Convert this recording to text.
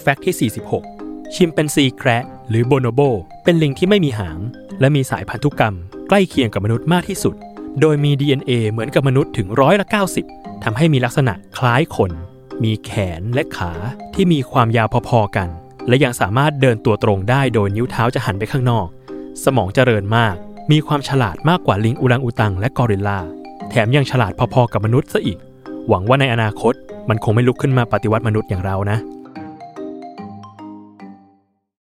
Fact ที่ 46 ชิมแปนซีแคระหรือโบโนโบ เป็นลิงที่ไม่มีหาง และมีสายพันธุกรรม ใกล้เคียงกับมนุษย์มากที่สุด โดยมี DNA เหมือนกับมนุษย์ถึงร้อยละ90ทำให้มีลักษณะคล้ายคน มีแขนและขาที่มีความยาวพอๆกัน และยังสามารถเดินตัวตรงได้โดยนิ้วเท้าจะหันไปข้างนอก สมองเจริญมาก มีความฉลาดมากกว่าลิงอุรังอุตังและกอริลลา แถมยังฉลาดพอๆกับมนุษย์ซะอีก หวังว่าในอนาคตมันคงไม่ลุกขึ้นมาปฏิวัติมนุษย์อย่างเรานะ